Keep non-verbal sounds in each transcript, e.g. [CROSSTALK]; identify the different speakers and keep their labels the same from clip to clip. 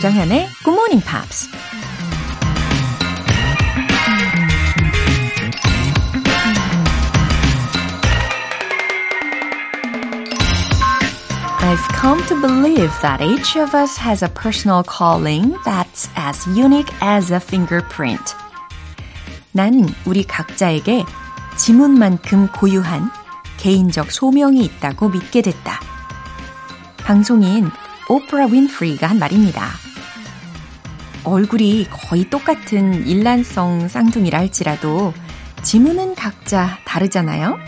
Speaker 1: 조정현의 Good Morning Pops. I've come to believe that each of us has a personal calling that's as unique as a fingerprint. 난 우리 각자에게 지문만큼 고유한 개인적 소명이 있다고 믿게 됐다. 방송인 오프라 윈프리가 한 말입니다. 얼굴이 거의 똑같은 일란성 쌍둥이라 할지라도 지문은 각자 다르잖아요?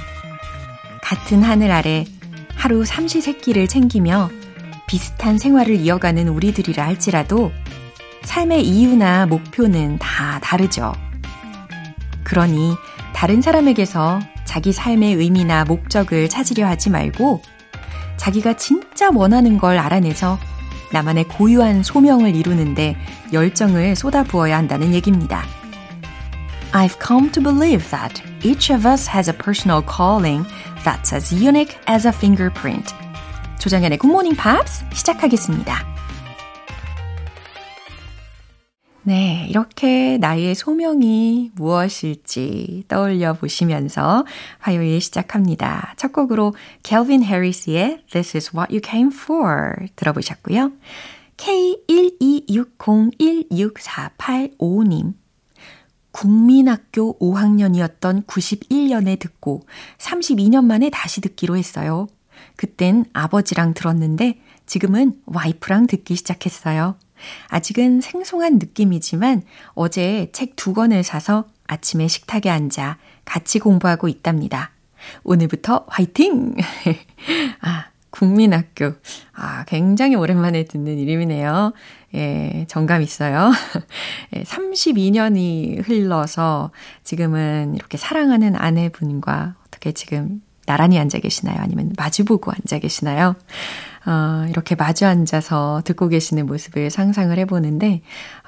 Speaker 1: 같은 하늘 아래 하루 삼시세끼를 챙기며 비슷한 생활을 이어가는 우리들이라 할지라도 삶의 이유나 목표는 다 다르죠. 그러니 다른 사람에게서 자기 삶의 의미나 목적을 찾으려 하지 말고 자기가 진짜 원하는 걸 알아내서 나만의 고유한 소명을 이루는데 열정을 쏟아부어야 한다는 얘기입니다. I've come to believe that each of us has a personal calling that's as unique as a fingerprint. 조정연의 Good Morning Pops 시작하겠습니다. 네, 이렇게 나의 소명이 무엇일지 떠올려 보시면서 화요일 시작합니다. 첫 곡으로 켈빈 해리스의 This is what you came for 들어보셨고요. K126016485님 국민학교 5학년이었던 91년에 듣고 32년 만에 다시 듣기로 했어요. 그땐 아버지랑 들었는데 지금은 와이프랑 듣기 시작했어요. 아직은 생송한 느낌이지만 어제 책 두 권을 사서 아침에 식탁에 앉아 같이 공부하고 있답니다. 오늘부터 화이팅! [LAUGHS] 아, 국민학교. 아, 굉장히 오랜만에 듣는 이름이네요. 예, 정감 있어요. [LAUGHS] 예, 32년이 흘러서 지금은 이렇게 사랑하는 아내분과 어떻게 지금 나란히 앉아 계시나요? 아니면 마주보고 앉아 계시나요? 어, 이렇게 마주 앉아서 듣고 계시는 모습을 상상을 해보는데,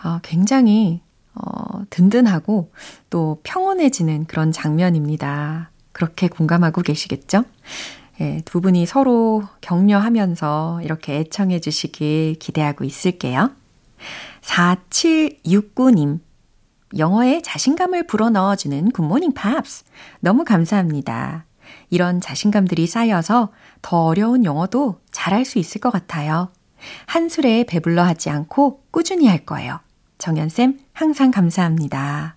Speaker 1: 어, 굉장히, 어, 든든하고 또 평온해지는 그런 장면입니다. 그렇게 공감하고 계시겠죠? 예, 두 분이 서로 격려하면서 이렇게 애청해 주시길 기대하고 있을게요. 4769님. 영어에 자신감을 불어넣어주는 굿모닝 팝스. 너무 감사합니다. 이런 자신감들이 쌓여서 더 어려운 영어도 잘할 수 있을 것 같아요. 한 술에 배불러 하지 않고 꾸준히 할 거예요. 정연쌤, 항상 감사합니다.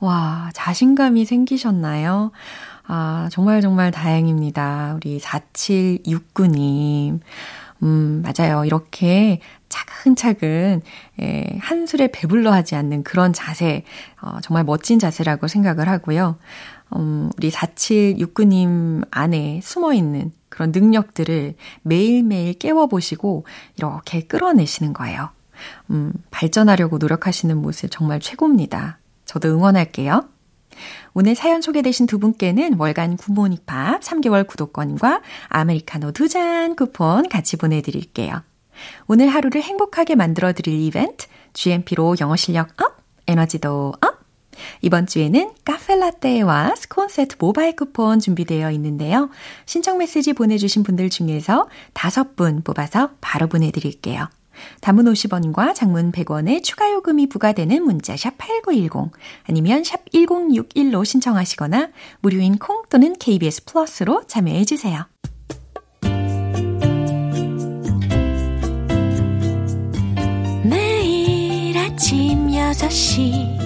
Speaker 1: 와, 자신감이 생기셨나요? 아, 정말 정말 다행입니다. 우리 4769님. 음, 맞아요. 이렇게 차근차근, 예, 한 술에 배불러 하지 않는 그런 자세, 어, 정말 멋진 자세라고 생각을 하고요. 음, 우리 4769님 안에 숨어 있는 그런 능력들을 매일매일 깨워보시고 이렇게 끌어내시는 거예요. 음, 발전하려고 노력하시는 모습 정말 최고입니다. 저도 응원할게요. 오늘 사연 소개되신 두 분께는 월간 굿모닝 팝스 3개월 구독권과 아메리카노 두 잔 쿠폰 같이 보내드릴게요. 오늘 하루를 행복하게 만들어드릴 이벤트, GMP로 영어 실력 up, 에너지도 up! 이번 주에는 카페라떼와 스콘 세트 모바일 쿠폰 준비되어 있는데요. 신청 메시지 보내주신 분들 중에서 다섯 분 뽑아서 바로 보내드릴게요. 담은 50원과 장문 100원의 추가 요금이 부과되는 문자 샵8910 아니면 샵 1061로 신청하시거나 무료인 콩 또는 KBS 플러스로 참여해 주세요. 매일 아침 6시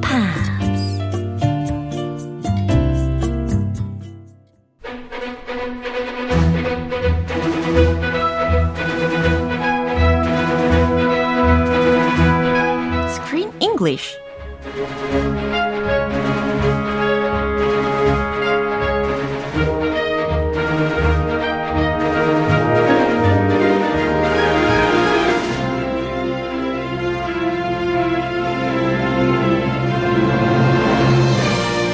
Speaker 1: English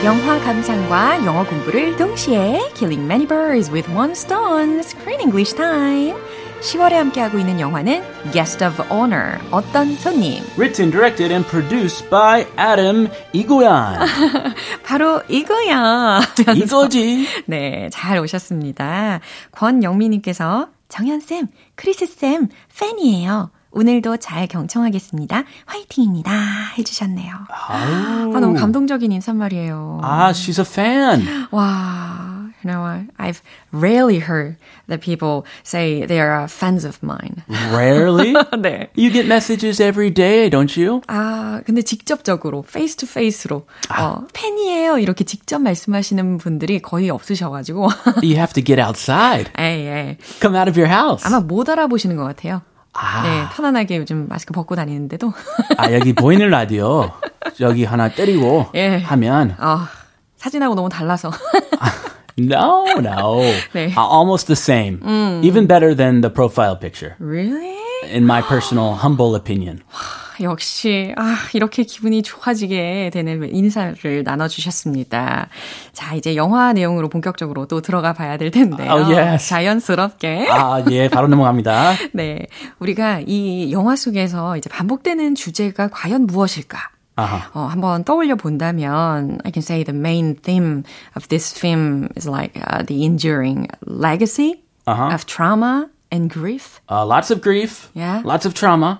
Speaker 1: 영화 감상과 영어 공부를 동시에 Killing many birds with one stone Screen English time 10월에 함께하고 있는 영화는 Guest of Honor, 어떤 손님.
Speaker 2: Written, directed, and produced by Adam 이고연. [LAUGHS]
Speaker 1: 바로 이거야.
Speaker 2: 이거지. [LAUGHS]
Speaker 1: 네, 잘 오셨습니다. 권영미님께서 정현쌤, 크리스쌤, 팬이에요. 오늘도 잘 경청하겠습니다. 화이팅입니다. 해주셨네요.
Speaker 2: 아우.
Speaker 1: 아, 너무 감동적인 인사말이에요.
Speaker 2: 아, she's a fan.
Speaker 1: 와, know? I've rarely heard that people say they are fans of mine.
Speaker 2: Rarely?
Speaker 1: 네.
Speaker 2: You get messages every day, don't you?
Speaker 1: 아, 근데 직접적으로, face to face로, 어, 팬이에요. 이렇게 직접 말씀하시는 분들이 거의 없으셔 가지고.
Speaker 2: You have to get outside.
Speaker 1: 에이, 에이.
Speaker 2: Come out of your house.
Speaker 1: 아마 못 알아보시는 것 같아요.
Speaker 2: 아.
Speaker 1: 네, 편안하게 요즘 마스크 벗고 다니는데도.
Speaker 2: 아, 여기 보이는 라디오 여기 하나 때리고
Speaker 1: 예.
Speaker 2: 하면
Speaker 1: 아, 사진하고 너무 달라서.
Speaker 2: No, no. [LAUGHS]
Speaker 1: 네.
Speaker 2: Uh, almost the same. Even better than the profile picture.
Speaker 1: really?
Speaker 2: In my personal humble opinion.
Speaker 1: 역시, 아, 이렇게 기분이 좋아지게 되는 인사를 나눠주셨습니다. 자, 이제 영화 내용으로 본격적으로 또 들어가 봐야 될 텐데요.
Speaker 2: Oh, yes.
Speaker 1: 자연스럽게.
Speaker 2: 아, 예, 바로 넘어갑니다. [LAUGHS]
Speaker 1: 네. 우리가 이 영화 속에서 이제 반복되는 주제가 과연 무엇일까?
Speaker 2: 아하.
Speaker 1: 어, 한번 떠올려 본다면, I can say the main theme of this film is like uh, the enduring legacy
Speaker 2: Uh-huh.
Speaker 1: of trauma and grief.
Speaker 2: Uh, lots of grief.
Speaker 1: Yeah.
Speaker 2: Lots of trauma.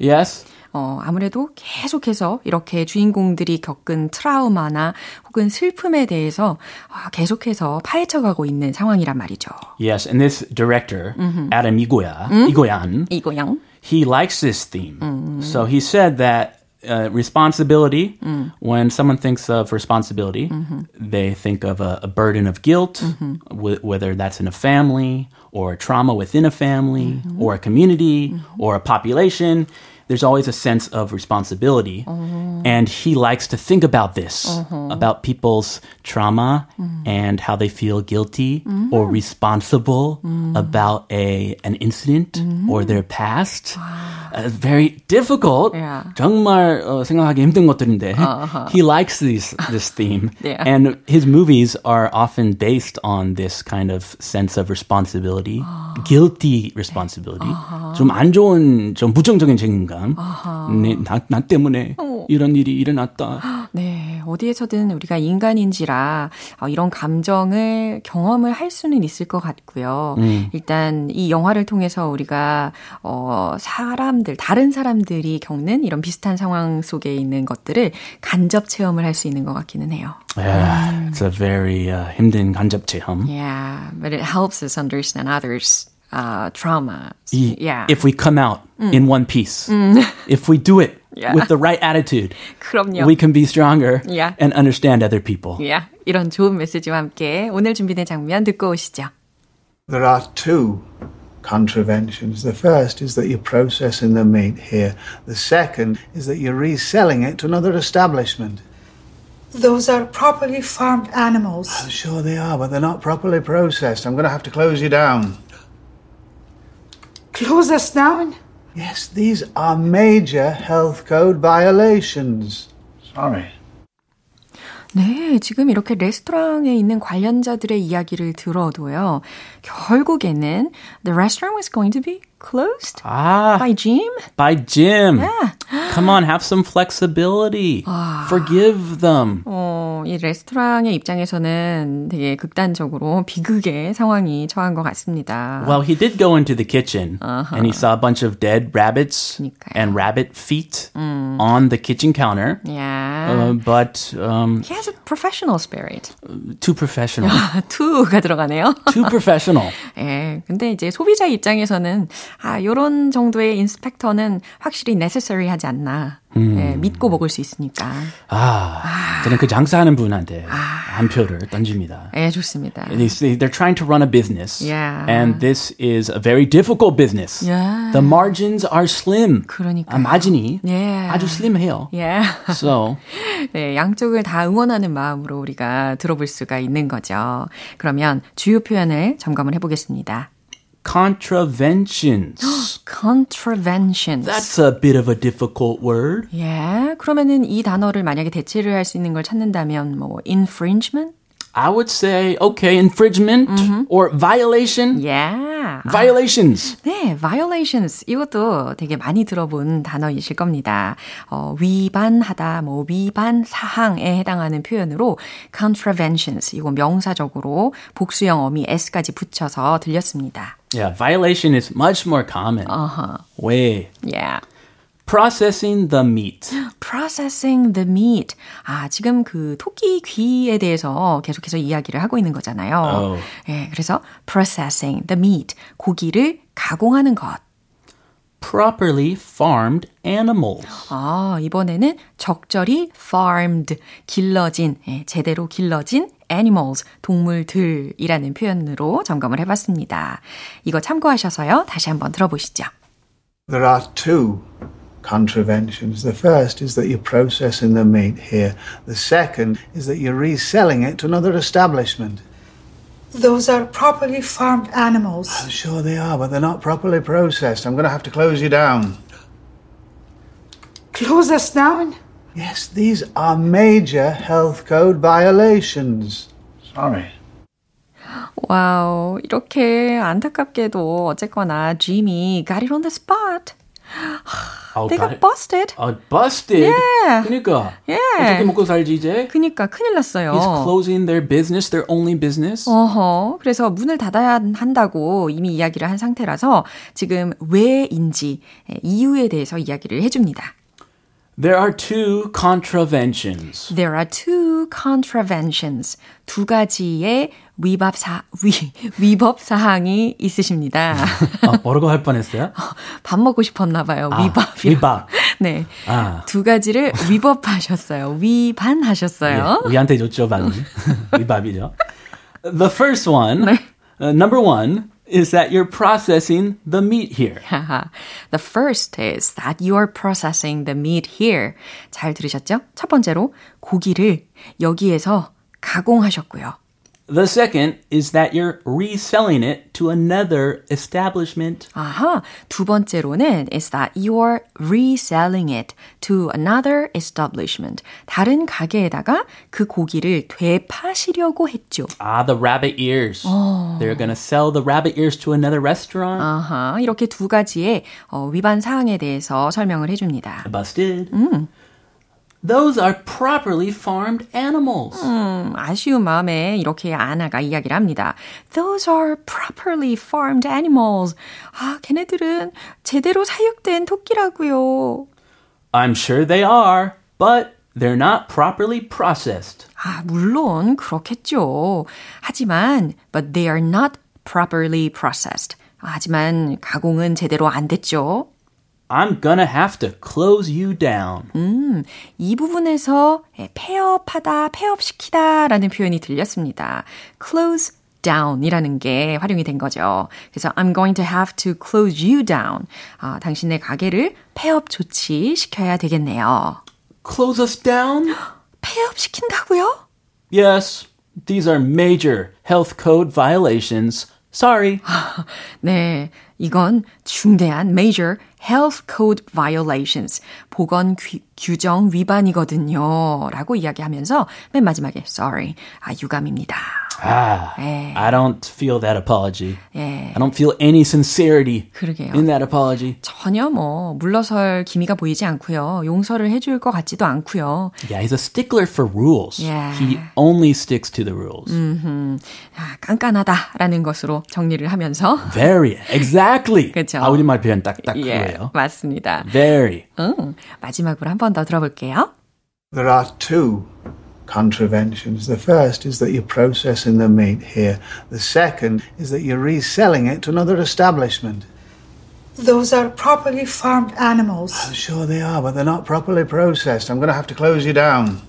Speaker 2: Yes.
Speaker 1: 어, 아무래도 계속해서 이렇게 주인공들이 겪은 트라우마나 혹은 슬픔에 대해서 아, 계속해서 파헤쳐가고 있는 상황이란 말이죠.
Speaker 2: Yes, and this director, Adam Igoya, Igoyan,
Speaker 1: 이거양.
Speaker 2: he likes this theme. So he said that uh, responsibility, mm. when someone thinks of responsibility, mm-hmm. they think of a, a burden of guilt, mm-hmm. wh- whether that's in a family or a trauma within a family mm-hmm. or a community or a population There's always a sense of responsibility. And he likes to think about this, about people's trauma and how they feel guilty or responsible about a an incident or their past. Uh, very difficult.
Speaker 1: Yeah.
Speaker 2: 정말 어, 생각하기 힘든 것들인데 he likes these this theme, [LAUGHS]
Speaker 1: Yeah.
Speaker 2: and his movies are often based on this kind of sense of responsibility, guilty responsibility. 좀 안 좋은 좀 부정적인 책임감. 네, 나, 나 때문에 이런 일이 일어났다. [GASPS]
Speaker 1: 네, 어디에서든 우리가 인간인지라 어, 이런 감정을 경험을 할 수는 있을 것 같고요. 일단 이 영화를 통해서 우리가 어, 사람들, 다른 사람들이 겪는 이런 비슷한 상황 속에 있는 것들을 간접 체험을 할 수 있는 것 같기는 해요.
Speaker 2: Yeah, it's a very uh, 힘든 간접 체험.
Speaker 1: Yeah, but it helps us understand others' uh, trauma.
Speaker 2: 이-
Speaker 1: Yeah.
Speaker 2: If we come out in one piece, [LAUGHS] if we do it
Speaker 1: Yeah.
Speaker 2: with the right attitude,
Speaker 1: 그럼요.
Speaker 2: we can be stronger
Speaker 1: Yeah.
Speaker 2: and understand other people.
Speaker 1: yeah, 이런 좋은 메시지와 함께 오늘 준비된 장면 듣고 오시죠.
Speaker 3: There are two contraventions. The first is that you're processing the meat here. The second is that you're reselling it to another establishment.
Speaker 4: Those are properly farmed animals.
Speaker 3: I'm sure they are, but they're not properly processed. I'm going to have to close you down.
Speaker 4: Close us down?
Speaker 3: Yes, these are major health code violations. Sorry.
Speaker 1: 네, 지금 이렇게 레스토랑에 있는 관련자들의 이야기를 들어도요. 결국에는 the restaurant was going to be closed
Speaker 2: Ah,
Speaker 1: by Jim.
Speaker 2: by Jim.
Speaker 1: Yeah.
Speaker 2: Come on, have some flexibility. Forgive them.
Speaker 1: 어, 이 레스토랑의 입장에서는 되게 극단적으로 비극의 상황이 처한 것 같습니다.
Speaker 2: Well, he did go into the kitchen and he saw a bunch of dead rabbits
Speaker 1: 그러니까요.
Speaker 2: and rabbit feet on the kitchen counter.
Speaker 1: yeah.
Speaker 2: Uh, but um,
Speaker 1: He has a professional spirit.
Speaker 2: too professional.
Speaker 1: to가 들어가네요.
Speaker 2: too professional.
Speaker 1: 예. 근데 이제 소비자 입장에서는 아, 요런 정도의 인스펙터는 확실히 necessary 하지 않나. 예, 믿고 먹을 수 있으니까.
Speaker 2: 아, 저는 그 장사하는 분한테 한 표를 던집니다.
Speaker 1: 예, 좋습니다.
Speaker 2: They say they're trying to run a business.
Speaker 1: Yeah.
Speaker 2: And this is a very difficult business.
Speaker 1: Yeah.
Speaker 2: The margins are slim.
Speaker 1: 그러니까요.
Speaker 2: 아, 마진이
Speaker 1: Yeah.
Speaker 2: 아주 slim해요.
Speaker 1: 예.
Speaker 2: So,
Speaker 1: 네, 양쪽을 다 응원하는 마음으로 우리가 들어볼 수가 있는 거죠. 그러면 주요 표현을 점검을 해보겠습니다.
Speaker 2: Contraventions.
Speaker 1: contraventions.
Speaker 2: That's a bit of a difficult word.
Speaker 1: 예, 그러면은 이 단어를 만약에 대체를 할 수 있는 걸 찾는다면 뭐 infringement?
Speaker 2: I would say, okay, infringement or violation.
Speaker 1: Yeah. Yeah.
Speaker 2: Violations.
Speaker 1: 네, violations. 이것도 되게 많이 들어본 단어이실 겁니다. 어, 위반하다, 뭐, 위반 사항에 해당하는 표현으로 contraventions. 이거 명사적으로 복수형 어미 s까지 붙여서 들렸습니다.
Speaker 2: Yeah, violation is much more common.
Speaker 1: Uh-huh.
Speaker 2: Way.
Speaker 1: Yeah.
Speaker 2: Processing the meat.
Speaker 1: processing the meat. 아, 지금 그 토끼 귀에 대해서 계속해서 이야기를 하고 있는 거잖아요.
Speaker 2: Oh.
Speaker 1: 예, 그래서 processing the meat. 고기를 가공하는 것.
Speaker 2: Properly farmed animals.
Speaker 1: 아, 이번에는 적절히 farmed, 길러진, 예, 제대로 길러진 animals, 동물들이라는 표현으로 점검을 해봤습니다. 이거 참고하셔서요. 다시 한번 들어보시죠.
Speaker 3: There are two contraventions. The first is that you're processing the meat here. The second is that you're reselling it to another establishment.
Speaker 4: Those are properly farmed animals.
Speaker 3: I'm sure they are, but they're not properly processed. I'm going to have to close you down.
Speaker 4: Close us down?
Speaker 3: Yes, these are major health code violations. Sorry.
Speaker 1: 와우, 이렇게 안타깝게도 어쨌거나 Jimmy got it on the spot.
Speaker 2: Oh,
Speaker 1: They
Speaker 2: got
Speaker 1: got busted.
Speaker 2: Oh, busted.
Speaker 1: Yeah.
Speaker 2: 그러니까.
Speaker 1: Yeah.
Speaker 2: 어떻게 먹고 살지 이제?
Speaker 1: 그니까 큰일 났어요.
Speaker 2: He's closing their business, their only business.
Speaker 1: 어허. 그래서 문을 닫아야 한다고 이미 이야기를 한 상태라서 지금 왜인지 예, 이유에 대해서 이야기를 해줍니다.
Speaker 2: There are two contraventions.
Speaker 1: There are two contraventions. 두 가지의 위법 사, 위, 위법 사항이 있으십니다.
Speaker 2: 어, [LAUGHS] 뭐라고 할 뻔했어요?
Speaker 1: 밥 먹고 싶었나 봐요.
Speaker 2: 아,
Speaker 1: 위법이.
Speaker 2: 위법. [LAUGHS]
Speaker 1: 네.
Speaker 2: 아.
Speaker 1: 두 가지를 위법하셨어요. 위반하셨어요.
Speaker 2: 예, 우리한테 좋죠, 반응. 위밥이죠. The first one,
Speaker 1: 네.
Speaker 2: uh, number one, is that you're processing the meat here.
Speaker 1: the first is that you're processing the meat here. 잘 들으셨죠? 첫 번째로 고기를 여기에서 가공하셨고요.
Speaker 2: The second is that you're reselling it to another establishment.
Speaker 1: 아하, 두 번째로는 is that you're reselling it to another establishment. 다른 가게에다가 그 고기를 되파시려고 했죠.
Speaker 2: Ah, the rabbit ears. They're gonna sell the rabbit ears to another restaurant.
Speaker 1: 아하, 이렇게 두 가지의 어, 위반 사항에 대해서 설명을 해줍니다.
Speaker 2: Busted. Those are properly farmed animals.
Speaker 1: 음, 아쉬운 마음에 이렇게 아나가 이야기를 합니다. Those are properly farmed animals. 아, 걔네들은 제대로 사육된 토끼라고요.
Speaker 2: I'm sure they are, but they're not properly processed.
Speaker 1: 아, 물론 그렇겠죠. 하지만 but they are not properly processed. 하지만 가공은 제대로 안 됐죠.
Speaker 2: I'm gonna have to close you down.
Speaker 1: 음, 이 부분에서 폐업하다, 폐업시키다 라는 표현이 들렸습니다. close down 이라는 게 활용이 된 거죠. 그래서 I'm going to have to close you down. 아, 당신의 가게를 폐업 조치시켜야 되겠네요.
Speaker 2: Close us down? [GASPS]
Speaker 1: 폐업시킨다고요?
Speaker 2: Yes, these are major health code violations. Sorry. [GASPS]
Speaker 1: 네, 이건 중대한 major health code violations, 보건 규, 규정 위반이거든요. 라고 이야기하면서 맨 마지막에 sorry, 아, 유감입니다.
Speaker 2: Ah,
Speaker 1: 예.
Speaker 2: I don't feel that apology.
Speaker 1: 예.
Speaker 2: I don't feel any sincerity
Speaker 1: 그러게요.
Speaker 2: in that apology.
Speaker 1: 전혀 뭐 물러설 기미가 보이지 않고요. 용서를 해줄 것 같지도 않고요.
Speaker 2: Yeah, he's a stickler for rules.
Speaker 1: Yeah.
Speaker 2: He only sticks to the rules.
Speaker 1: 아, 깐깐하다라는 것으로 정리를 하면서
Speaker 2: Very, exactly.
Speaker 1: 그쵸.
Speaker 2: 아, 우리말 표현 딱딱
Speaker 1: 예,
Speaker 2: 그거예요.
Speaker 1: 맞습니다.
Speaker 2: Very.
Speaker 1: 응, 마지막으로 한 번 더 들어볼게요.
Speaker 3: There are two contraventions. The first is that you're processing the meat here. The second is that you're reselling it to another establishment.
Speaker 4: Those are properly farmed animals.
Speaker 3: I'm sure they are, but they're not properly processed. I'm going to have to close you down.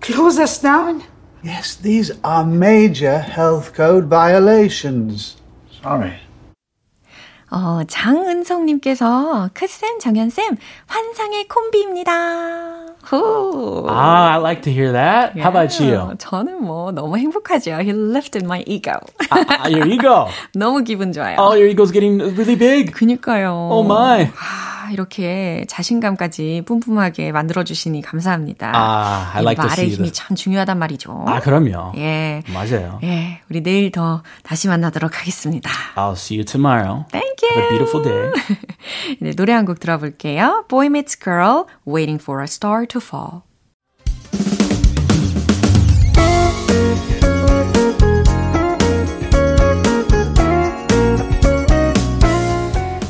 Speaker 4: Close us down?
Speaker 3: Yes, these are major health code violations. Sorry.
Speaker 1: 어, 장은성님께서 크쌤, 정연쌤, 환상의 콤비입니다. 후.
Speaker 2: Ah, I like to hear that. How about you?
Speaker 1: 저는 뭐 너무 행복하죠. He lifted my ego.
Speaker 2: Ah, your ego. [LAUGHS]
Speaker 1: 너무 기분 좋아요.
Speaker 2: Oh, your ego's getting really big.
Speaker 1: 그니까요.
Speaker 2: Oh my.
Speaker 1: 아, 아, 이렇게 자신감까지 뿜뿜하게 만들어주시니 감사합니다.
Speaker 2: 아, I like
Speaker 1: 말의 힘이. 참 중요하단 말이죠.
Speaker 2: 아, 그럼요.
Speaker 1: 예.
Speaker 2: 맞아요.
Speaker 1: 예. 우리 내일 더 다시 만나도록 하겠습니다.
Speaker 2: I'll see you tomorrow.
Speaker 1: Thank you.
Speaker 2: Have a beautiful day.
Speaker 1: 네, 노래 한 곡 들어볼게요. Boy Meets Girl, Waiting for a Star to Fall.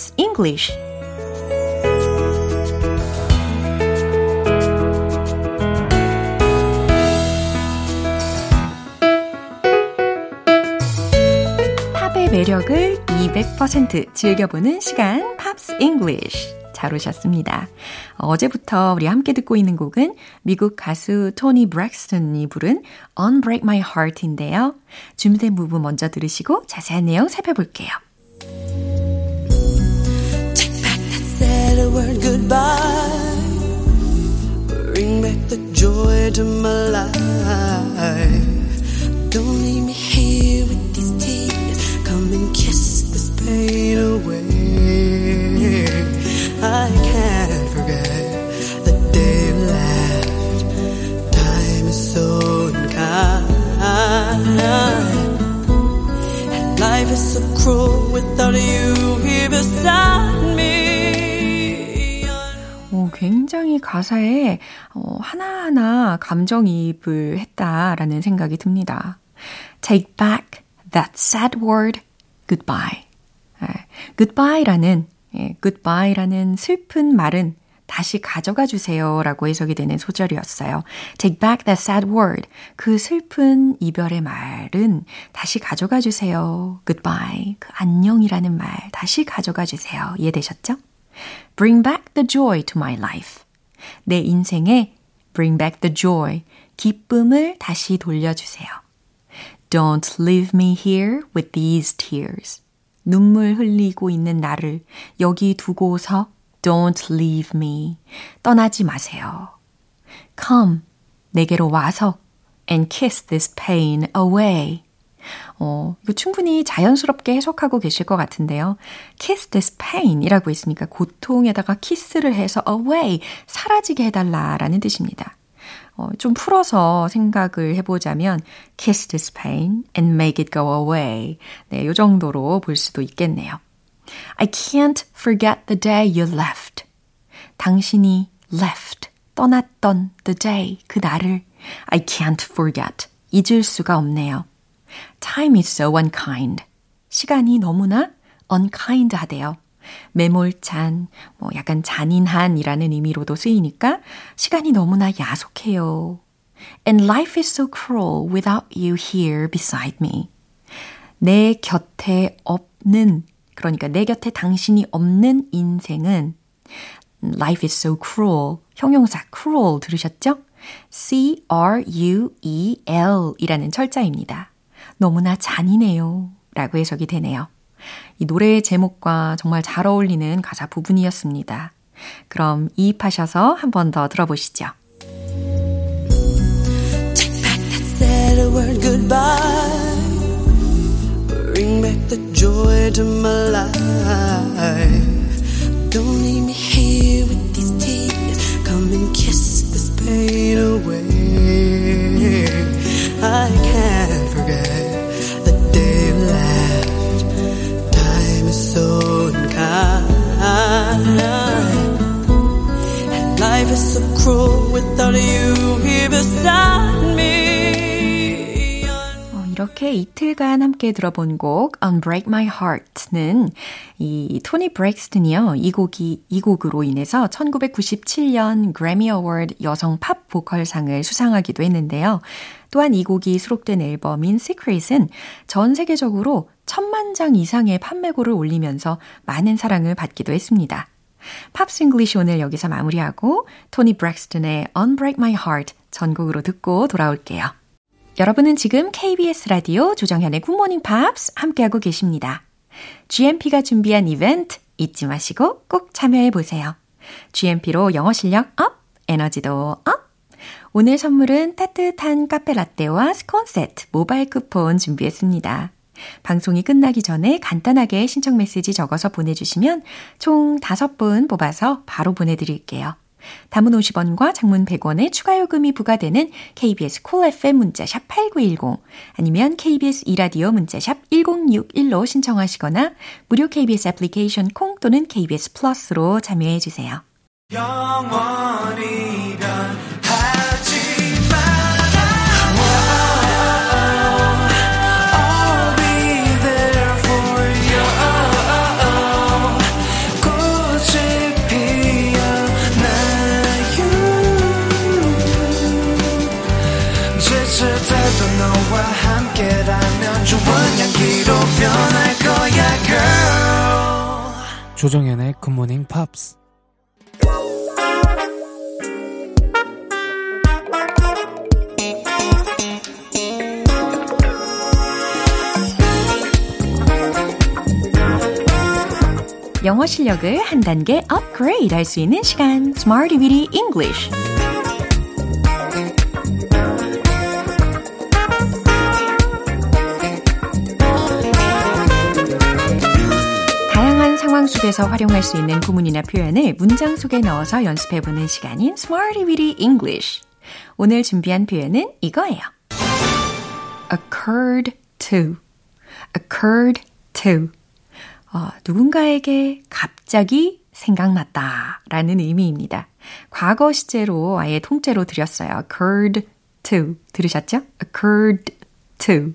Speaker 1: Pops English. 팝의 매력을 200% 즐겨보는 시간, Pops English. 잘 오셨습니다. 어제부터 우리 함께 듣고 있는 곡은 미국 가수 토니 브렉스턴이 부른 Unbreak My Heart인데요. 준비된 부분 먼저 들으시고 자세한 내용 살펴볼게요.
Speaker 5: Word goodbye. Bring back the joy to my life. Don't leave me here with these tears. Come and kiss this pain away. I can't forget the day you left. Time is so unkind. And life is so cruel without you
Speaker 1: 굉장히 가사에 어, 하나하나 감정이입을 했다라는 생각이 듭니다. Take back that sad word goodbye. 예, goodbye라는 예, goodbye라는 슬픈 말은 다시 가져가 주세요 라고 해석이 되는 소절이었어요. Take back that sad word. 그 슬픈 이별의 말은 다시 가져가 주세요. Goodbye. 그 안녕이라는 말 다시 가져가 주세요. 이해되셨죠? Bring back the joy to my life. 내 인생에 bring back the joy. 기쁨을 다시 돌려주세요. Don't leave me here with these tears. 눈물 흘리고 있는 나를 여기 두고서 don't leave me. 떠나지 마세요. Come. 내게로 와서 and kiss this pain away. 어, 이거 충분히 자연스럽게 해석하고 계실 것 같은데요. kiss this pain 이라고 했으니까 고통에다가 키스를 해서 away, 사라지게 해달라라는 뜻입니다. 어, 좀 풀어서 생각을 해보자면 kiss this pain and make it go away. 네, 요 정도로 볼 수도 있겠네요. I can't forget the day you left. 당신이 left, 떠났던 the day, 그 날을 I can't forget, 잊을 수가 없네요. Time is so unkind. 시간이 너무나 unkind 하대요. 매몰찬, 뭐 약간 잔인한이라는 의미로도 쓰이니까 시간이 너무나 야속해요. And life is so cruel without you here beside me. 내 곁에 없는, 그러니까 내 곁에 당신이 없는 인생은 life is so cruel. 형용사 cruel 들으셨죠? C-R-U-E-L 이라는 철자입니다. 너무나 잔인해요. 라고 해석이 되네요. 이 노래의 제목과 정말 잘 어울리는 가사 부분이었습니다. 그럼 이입하셔서 한 번 더 들어보시죠.
Speaker 5: That sad word goodbye. Bring back the joy to my life. Don't leave me here with these tears. Come and kiss this pain away. I can't
Speaker 1: 어, 이렇게 이틀간 함께 들어본 곡 Unbreak My Heart는 이 토니 브렉스턴이요. 이 곡이 이 곡으로 인해서 1997년 그래미 어워드 여성 팝 보컬상을 수상하기도 했는데요. 또한 이 곡이 수록된 앨범인 Secrets은 전 세계적으로 천만 장 이상의 판매고를 올리면서 많은 사랑을 받기도 했습니다. Pops English 오늘 여기서 마무리하고 토니 브렉스턴의 Unbreak My Heart 전곡으로 듣고 돌아올게요. 여러분은 지금 KBS 라디오 조정현의 굿모닝 팝스 함께하고 계십니다. GMP가 준비한 이벤트 잊지 마시고 꼭 참여해 보세요. GMP로 영어 실력 up, 에너지도 up! 오늘 선물은 따뜻한 카페 라떼와 스콘 세트 모바일 쿠폰 준비했습니다. 방송이 끝나기 전에 간단하게 신청 메시지 적어서 보내주시면 총 5분 뽑아서 바로 보내드릴게요. 담은 50원과 장문 100원의 추가 요금이 부과되는 KBS 콜 cool FM 문자 샵 8910 아니면 KBS 이라디오 문자 샵 1061로 신청하시거나 무료 KBS 애플리케이션 콩 또는 KBS 플러스로 참여해 주세요. 영원이
Speaker 6: 조정연의 굿모닝 팝스
Speaker 1: 영어 실력을 한 단계 업그레이드 할 수 있는 시간. Smarty Weedy English 속에서 활용할 수 있는 구문이나 표현을 문장 속에 넣어서 연습해보는 시간인 Smarty Weedy English. 오늘 준비한 표현은 이거예요. occurred to, occurred to. 어, 누군가에게 갑자기 생각났다 라는 의미입니다. 과거 시제로 아예 통째로 드렸어요. occurred to. 들으셨죠? occurred to.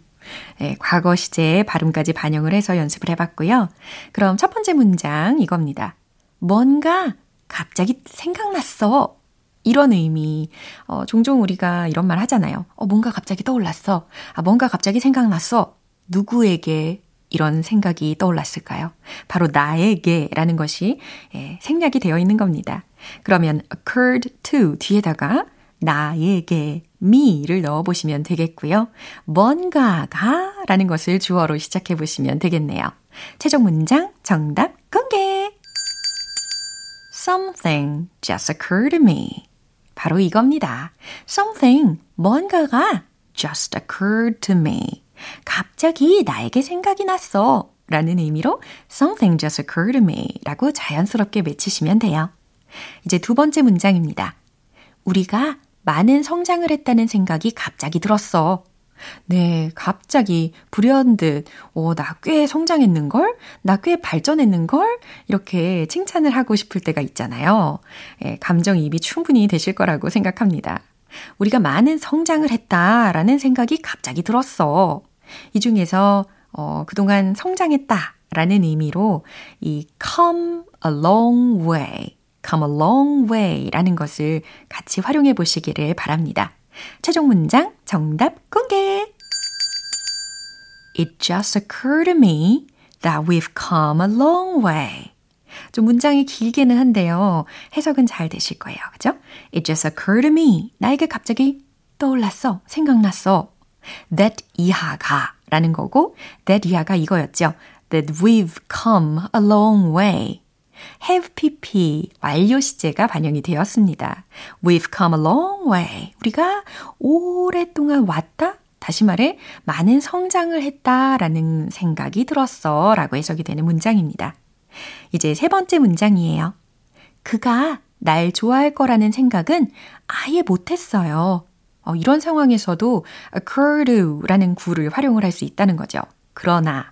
Speaker 1: 네, 과거 시제의 발음까지 반영을 해서 연습을 해봤고요. 그럼 첫 번째 문장 이겁니다. 뭔가 갑자기 생각났어. 이런 의미. 어, 종종 우리가 이런 말 하잖아요. 어, 뭔가 갑자기 떠올랐어. 아, 뭔가 갑자기 생각났어. 누구에게 이런 생각이 떠올랐을까요? 바로 나에게 라는 것이 예, 생략이 되어 있는 겁니다. 그러면 occurred to 뒤에다가 나에게 me를 넣어보시면 되겠고요. 뭔가가 라는 것을 주어로 시작해 보시면 되겠네요. 최종 문장 정답 공개! Something just occurred to me. 바로 이겁니다. Something, 뭔가가 just occurred to me. 갑자기 나에게 생각이 났어. 라는 의미로 something just occurred to me 라고 자연스럽게 맺히시면 돼요. 이제 두 번째 문장입니다. 우리가 많은 성장을 했다는 생각이 갑자기 들었어. 네, 갑자기 불현듯, 어, 나 꽤 성장했는걸? 나 꽤 발전했는걸? 이렇게 칭찬을 하고 싶을 때가 있잖아요. 예, 감정이입이 충분히 되실 거라고 생각합니다. 우리가 많은 성장을 했다라는 생각이 갑자기 들었어. 이 중에서, 어, 그동안 성장했다 라는 의미로 이 come a long way come a long way 라는 것을 같이 활용해 보시기를 바랍니다. 최종 문장 정답 공개! It just occurred to me that we've come a long way. 좀 문장이 길게는 한데요. 해석은 잘 되실 거예요. 그죠? It just occurred to me. 나에게 갑자기 떠올랐어. 생각났어. That 이하가 라는 거고, that 이하가 이거였죠. That we've come a long way. Have pp 완료 시제가 반영이 되었습니다. We've come a long way. 우리가 오랫동안 왔다? 다시 말해, 많은 성장을 했다라는 생각이 들었어. 라고 해석이 되는 문장입니다. 이제 세 번째 문장이에요. 그가 날 좋아할 거라는 생각은 아예 못했어요. 어, 이런 상황에서도 occurred라는 구를 활용을 할 수 있다는 거죠. 그러나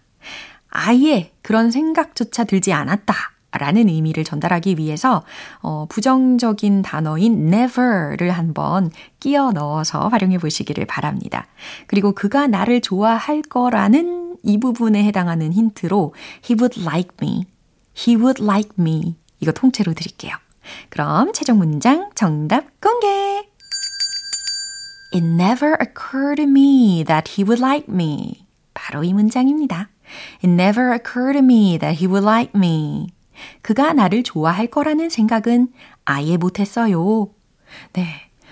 Speaker 1: 아예 그런 생각조차 들지 않았다. 라는 의미를 전달하기 위해서 어, 부정적인 단어인 never를 한번 끼워 넣어서 활용해 보시기를 바랍니다. 그리고 그가 나를 좋아할 거라는 이 부분에 해당하는 힌트로 he would like me, he would like me 이거 통째로 드릴게요. 그럼 최종 문장 정답 공개! It never occurred to me that he would like me. 바로 이 문장입니다. It never occurred to me that he would like me. 그가 나를 좋아할 거라는 생각은 아예 못했어요. 네.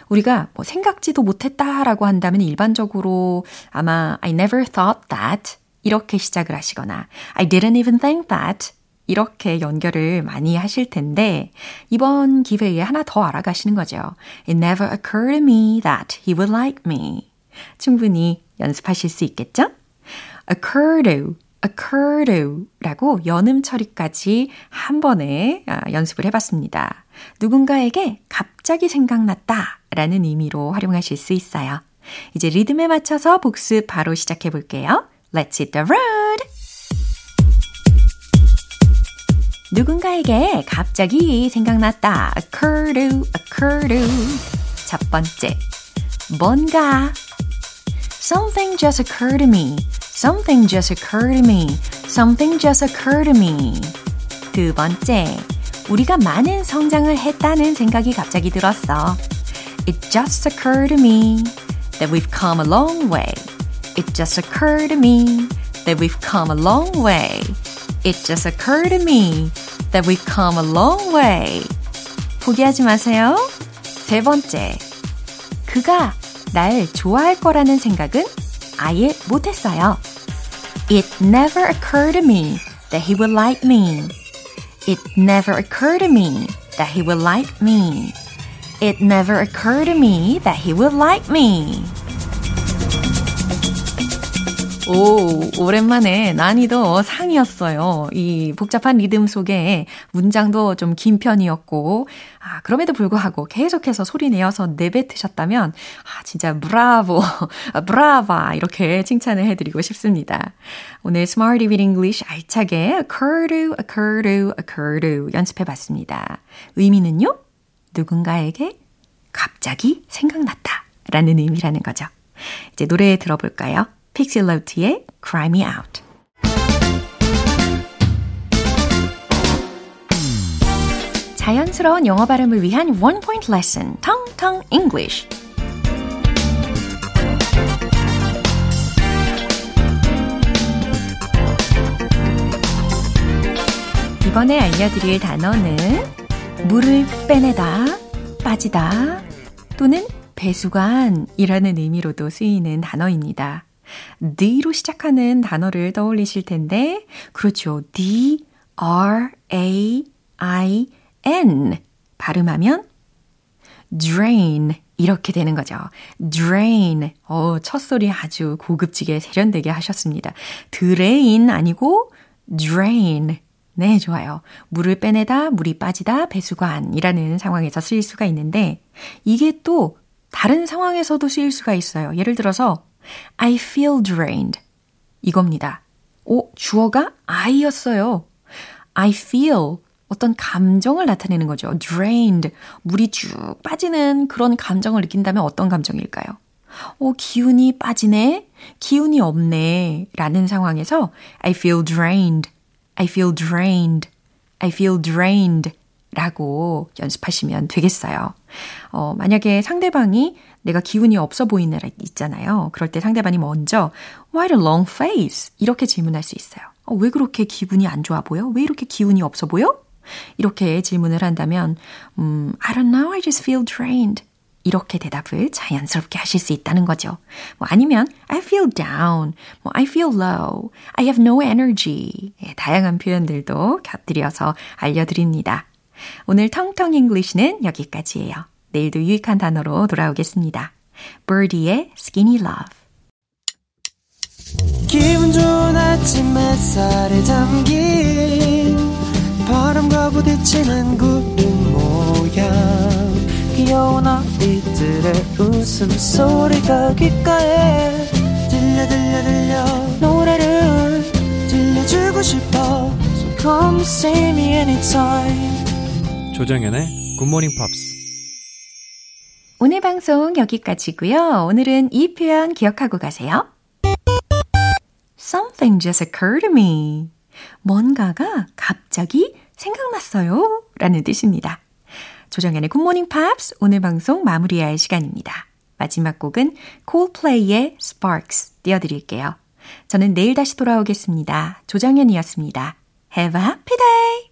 Speaker 1: 우리가 뭐 생각지도 못했다라고 한다면 일반적으로 아마 I never thought that 이렇게 시작을 하시거나 I didn't even think that 이렇게 연결을 많이 하실 텐데 이번 기회에 하나 더 알아가시는 거죠. It never occurred to me that he would like me. 충분히 연습하실 수 있겠죠? occur to, occur to 라고 연음 처리까지 한 번에 연습을 해봤습니다. 누군가에게 갑자기 생각났다 라는 의미로 활용하실 수 있어요. 이제 리듬에 맞춰서 복습 바로 시작해 볼게요. Let's hit the road! 누군가에게 갑자기 생각났다. occur to, occur to. 첫 번째, 뭔가. Something just occurred to me. Something just occurred to me. Something just occurred to me. 두 번째, 우리가 많은 성장을 했다는 생각이 갑자기 들었어. It just occurred to me that we've come a long way. It just occurred to me that we've come a long way. It just occurred to me that we've come a long way. 포기하지 마세요. 세 번째. 그가 날 좋아할 거라는 생각은 아예 못했어요. It never occurred to me that he would like me. It never occurred to me that he would like me. It never occurred to me that he would like me. 오, 오랜만에 난이도 상이었어요. 이 복잡한 리듬 속에 문장도 좀 긴 편이었고, 아, 그럼에도 불구하고 계속해서 소리 내어서 내뱉으셨다면, 아, 진짜 브라보, [LAUGHS] 브라바, 이렇게 칭찬을 해드리고 싶습니다. 오늘 Smarty with English 알차게 occur to, occur to, occur to 연습해 봤습니다. 의미는요? 누군가에게 갑자기 생각났다. 라는 의미라는 거죠. 이제 노래 들어볼까요? 픽실로트의 Cry Me Out. 자연스러운 영어 발음을 위한 Point Lesson, Tong Tong English. 이번에 알려드릴 단어는 물을 빼내다, 빠지다 또는 배수관이라는 의미로도 쓰이는 단어입니다. D로 시작하는 단어를 떠올리실 텐데, 그렇죠. D, R, A, I, N. 발음하면 drain. 이렇게 되는 거죠. drain. 어, 첫 소리 아주 고급지게 세련되게 하셨습니다. drain 아니고 drain. 네, 좋아요. 물을 빼내다, 물이 빠지다, 배수관이라는 상황에서 쓰일 수가 있는데, 이게 또 다른 상황에서도 쓰일 수가 있어요. 예를 들어서, I feel drained. 이겁니다. 오, 주어가 I였어요. I feel. 어떤 감정을 나타내는 거죠. drained. 물이 쭉 빠지는 그런 감정을 느낀다면 어떤 감정일까요? 오, 기운이 빠지네? 기운이 없네. 라는 상황에서 I feel drained. I feel drained. I feel drained. 라고 연습하시면 되겠어요. 어, 만약에 상대방이 내가 기운이 없어 보이는 애 있잖아요. 그럴 때 상대방이 먼저 Why the long face? 이렇게 질문할 수 있어요. 어, 왜 그렇게 기분이 안 좋아 보여? 왜 이렇게 기운이 없어 보여? 이렇게 질문을 한다면 음, I don't know, I just feel drained. 이렇게 대답을 자연스럽게 하실 수 있다는 거죠. 뭐 아니면 I feel down, 뭐 I feel low, I have no energy. 예, 다양한 표현들도 곁들여서 알려드립니다. 오늘 텅텅 English는 여기까지예요. 내일도 유익한 단어로 돌아오겠습니다. Birdy의 Skinny Love.
Speaker 5: 기분 좋은 아침 햇살에 담긴 바람과 부딪히는 구름 모양. 귀여운 아이들의 웃음소리가 귓가에 들려 들려 들려. 노래를 들려주고 싶어. So come see me anytime.
Speaker 6: 조정연의 굿모닝 팝스
Speaker 1: 오늘 방송 여기까지고요. 오늘은 이 표현 기억하고 가세요. Something just occurred to me. 뭔가가 갑자기 생각났어요. 라는 뜻입니다. 조정연의 굿모닝 팝스 오늘 방송 마무리할 시간입니다. 마지막 곡은 Coldplay의 Sparks 띄워드릴게요. 저는 내일 다시 돌아오겠습니다. 조정연이었습니다. Have a happy day!